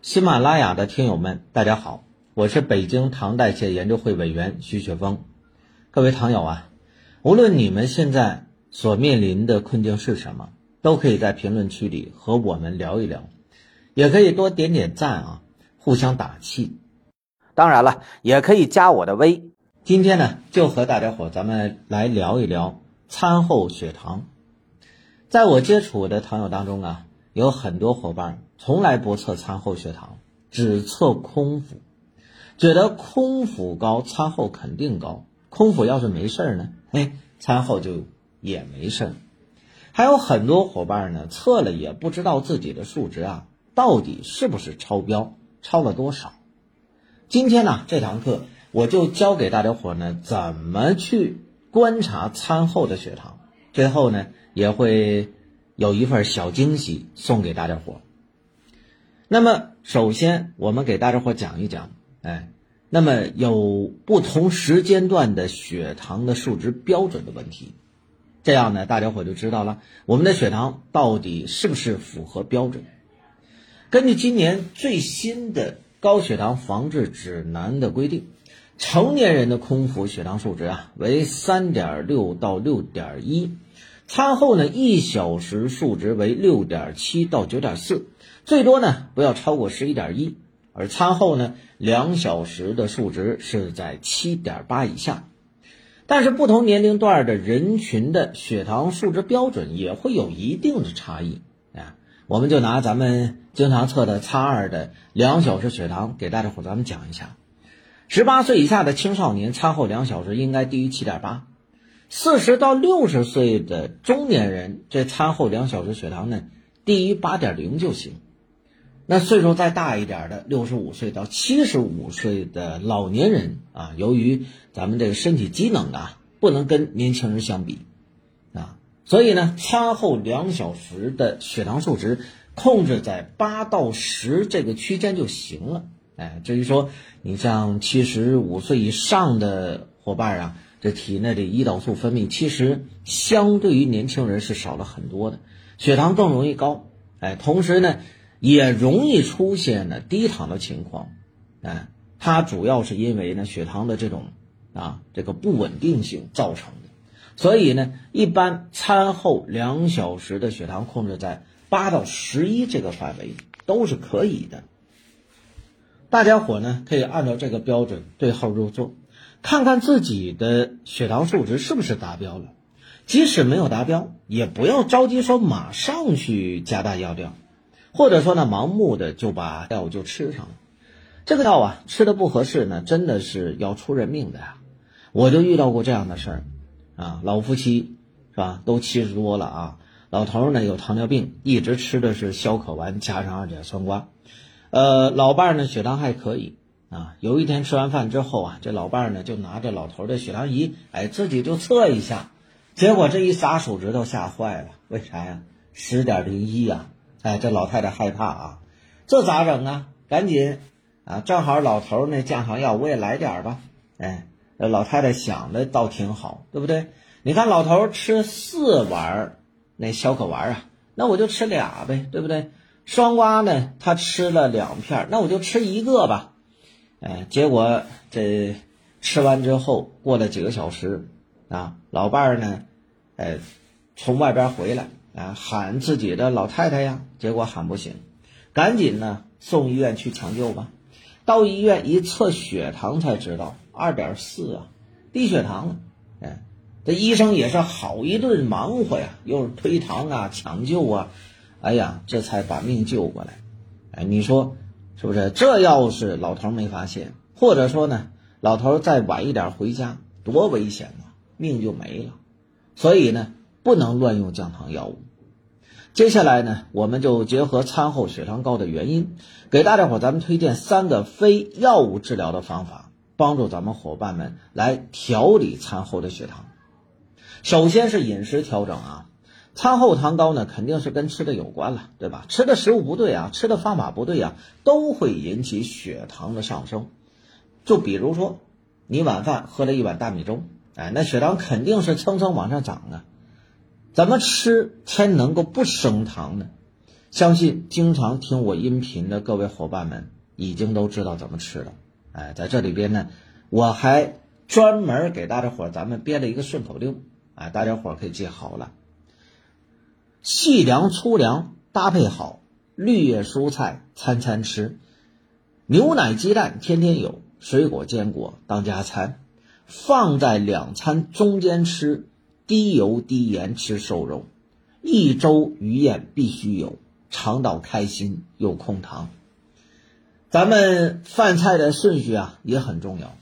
喜马拉雅的听友们，大家好，我是北京糖代谢研究会委员徐雪峰。各位糖友啊，无论你们现在所面临的困境是什么，都可以在评论区里和我们聊一聊，也可以多点点赞啊，互相打气。当然了，也可以加我的微。今天呢，就和大家伙咱们来聊一聊餐后血糖。在我接触的糖友当中啊，有很多伙伴从来不测餐后血糖，只测空腹，觉得空腹高，餐后肯定高。空腹要是没事儿呢，嘿，餐后就也没事儿。还有很多伙伴呢，测了也不知道自己的数值啊，到底是不是超标，超了多少。今天呢，这堂课我就教给大家伙呢，怎么去观察餐后的血糖。最后呢，也会有一份小惊喜送给大家伙。那么，首先我们给大家伙讲一讲，哎，那么有不同时间段的血糖的数值标准的问题，这样呢，大家伙就知道了我们的血糖到底是不是符合标准。根据今年最新的。高血糖防治指南的规定，成年人的空腹血糖数值啊为三点六到六点一，餐后呢一小时数值为六点七到九点四，最多呢不要超过十一点一，而餐后呢两小时的数值是在七点八以下。但是不同年龄段的人群的血糖数值标准也会有一定的差异啊。我们就拿咱们经常测的 x 二的两小时血糖给大家伙咱们讲一下，十八岁以下的青少年餐后两小时应该低于七点八，四十到六十岁的中年人这餐后两小时血糖呢低于八点零就行。那岁数再大一点的六十五岁到七十五岁的老年人啊，由于咱们这个身体机能啊不能跟年轻人相比啊。所以呢，餐后两小时的血糖数值控制在八到十这个区间就行了。哎，至于说你像七十五岁以上的伙伴啊，这体内的胰岛素分泌其实相对于年轻人是少了很多的，血糖更容易高。哎，同时呢，也容易出现呢低糖的情况。哎，它主要是因为呢血糖的这种啊这个不稳定性造成的。所以呢，一般餐后两小时的血糖控制在八到十一这个范围都是可以的。大家伙呢可以按照这个标准对号入座，看看自己的血糖数值是不是达标了。即使没有达标，也不要着急说马上去加大药量，或者说呢盲目的就把药就吃上了。这个药啊吃的不合适呢，真的是要出人命的呀！我就遇到过这样的事儿。啊，老夫妻是吧？都七十多了啊。老头呢有糖尿病，一直吃的是消渴丸加上二甲双胍。呃，老伴儿呢血糖还可以啊。有一天吃完饭之后啊，这老伴儿呢就拿着老头的血糖仪，哎，自己就测一下。结果这一撒手指头吓坏了，为啥呀？十点零一呀！哎，这老太太害怕啊，这咋整啊？赶紧啊，正好老头那降糖药我也来点吧，哎。老太太想的倒挺好，对不对？你看老头吃四碗那消渴丸啊，那我就吃俩呗，对不对？双瓜呢，他吃了两片，那我就吃一个吧。哎，结果这吃完之后，过了几个小时啊，老伴儿呢，哎，从外边回来啊，喊自己的老太太呀，结果喊不醒，赶紧呢送医院去抢救吧。到医院一测血糖才知道。二点四啊，低血糖了，哎，这医生也是好一顿忙活呀，又是推糖啊、抢救啊，哎呀，这才把命救过来。哎，你说是不是？这要是老头没发现，或者说呢，老头再晚一点回家，多危险呐，命就没了。所以呢，不能乱用降糖药物。接下来呢，我们就结合餐后血糖高的原因，给大家伙咱们推荐三个非药物治疗的方法。帮助咱们伙伴们来调理餐后的血糖。首先是饮食调整啊，餐后糖高呢，肯定是跟吃的有关了，对吧？吃的食物不对啊，吃的方法不对啊，都会引起血糖的上升。就比如说，你晚饭喝了一碗大米粥，哎，那血糖肯定是蹭蹭往上涨啊。怎么吃才能够不升糖呢？相信经常听我音频的各位伙伴们已经都知道怎么吃了。哎，在这里边呢，我还专门给大家伙咱们编了一个顺口溜，哎，大家伙可以记好了。细粮粗粮搭配好，绿叶蔬菜餐餐吃，牛奶鸡蛋天天有，水果坚果当家餐，放在两餐中间吃，低油低盐吃瘦肉，一周鱼宴必须有，肠道开心又控糖。咱们饭菜的顺序啊也很重要，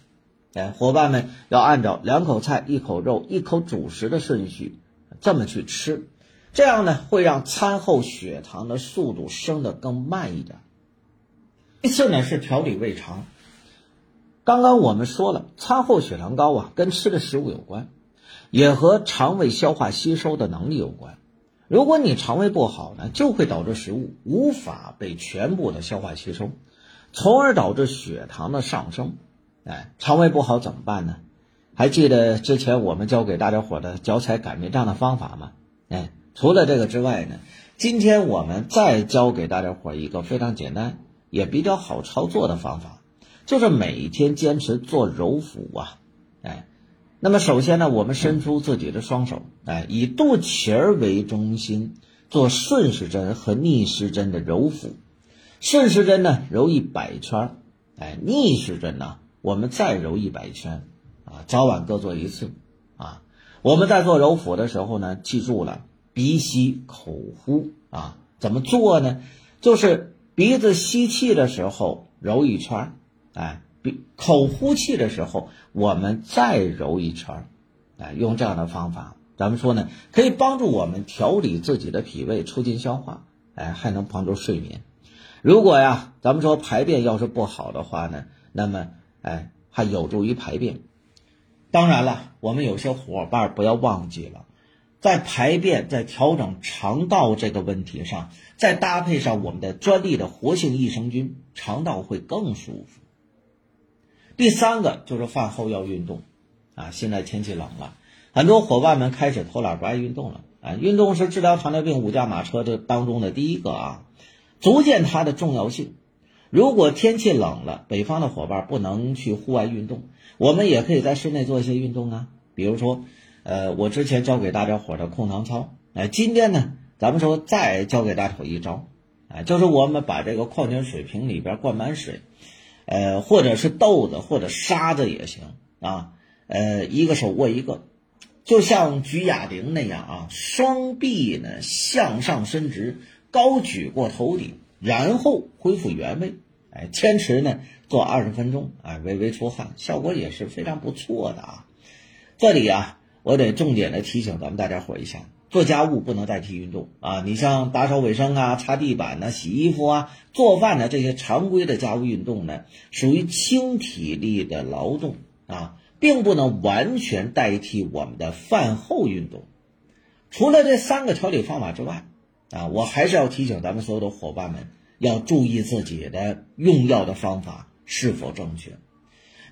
哎，伙伴们要按照两口菜一口肉一口主食的顺序这么去吃。这样呢，会让餐后血糖的速度升得更慢一点。其次呢，是调理胃肠。刚刚我们说了，餐后血糖高啊，跟吃的食物有关，也和肠胃消化吸收的能力有关。如果你肠胃不好呢，就会导致食物无法被全部的消化吸收，从而导致血糖的上升。哎，肠胃不好怎么办呢？还记得之前我们教给大家伙的脚踩擀面杖的方法吗？哎。除了这个之外呢，今天我们再教给大家伙一个非常简单也比较好操作的方法，就是每天坚持做揉腹啊，哎，那么首先呢，我们伸出自己的双手，哎，以肚脐儿为中心做顺时针和逆时针的揉腹，顺时针呢揉一百圈，哎，逆时针呢我们再揉一百圈，啊，早晚各做一次，啊，我们在做揉腹的时候呢，记住了。鼻吸口呼啊，怎么做呢？就是鼻子吸气的时候揉一圈哎，鼻口呼气的时候我们再揉一圈哎，用这样的方法，咱们说呢，可以帮助我们调理自己的脾胃，促进消化，哎，还能帮助睡眠。如果呀，咱们说排便要是不好的话呢，那么哎，还有助于排便。当然了，我们有些伙伴不要忘记了。在排便、在调整肠道这个问题上，再搭配上我们的专利的活性益生菌，肠道会更舒服。第三个就是饭后要运动，啊，现在天气冷了，很多伙伴们开始偷懒不爱运动了，啊，运动是治疗糖尿病五驾马车这当中的第一个啊，足见它的重要性。如果天气冷了，北方的伙伴不能去户外运动，我们也可以在室内做一些运动啊，比如说。呃，我之前教给大家伙的控糖操，哎，今天呢，咱们说再教给大家伙一招，哎，就是我们把这个矿泉水瓶里边灌满水，呃，或者是豆子或者沙子也行啊，呃，一个手握一个，就像举哑铃那样啊，双臂呢向上伸直，高举过头顶，然后恢复原位，哎，坚持呢做二十分钟，哎，微微出汗，效果也是非常不错的啊，这里啊。我得重点的提醒咱们大家伙一下，做家务不能代替运动啊！你像打扫卫生啊、擦地板呢、洗衣服啊、做饭呢这些常规的家务运动呢，属于轻体力的劳动啊，并不能完全代替我们的饭后运动。除了这三个调理方法之外，啊，我还是要提醒咱们所有的伙伴们，要注意自己的用药的方法是否正确。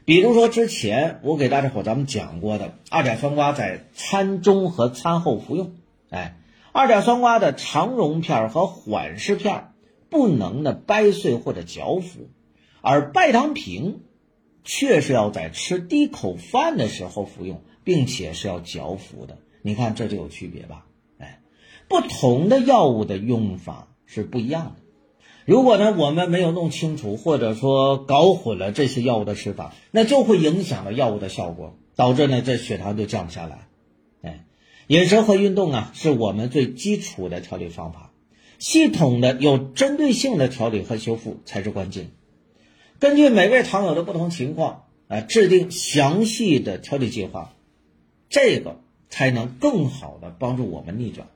比如说，之前我给大家伙咱们讲过的二甲酸胍在餐中和餐后服用。哎，二甲酸胍的肠溶片和缓释片不能呢掰碎或者嚼服，而拜糖平却是要在吃第一口饭的时候服用，并且是要嚼服的。你看这就有区别吧？哎，不同的药物的用法是不一样的。如果呢，我们没有弄清楚，或者说搞混了这些药物的吃法，那就会影响了药物的效果，导致呢这血糖就降不下来。哎，饮食和运动啊，是我们最基础的调理方法，系统的、有针对性的调理和修复才是关键。根据每位糖友的不同情况，啊，制定详细的调理计划，这个才能更好的帮助我们逆转。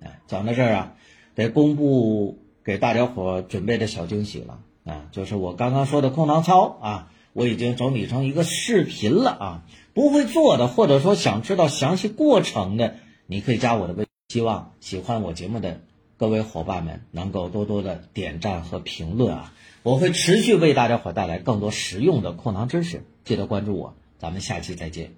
哎，讲到这儿啊，得公布。给大家伙准备的小惊喜了啊，就是我刚刚说的控糖操啊，我已经整理成一个视频了啊。不会做的，或者说想知道详细过程的，你可以加我的微。希望喜欢我节目的各位伙伴们能够多多的点赞和评论啊，我会持续为大家伙带来更多实用的控糖知识，记得关注我，咱们下期再见。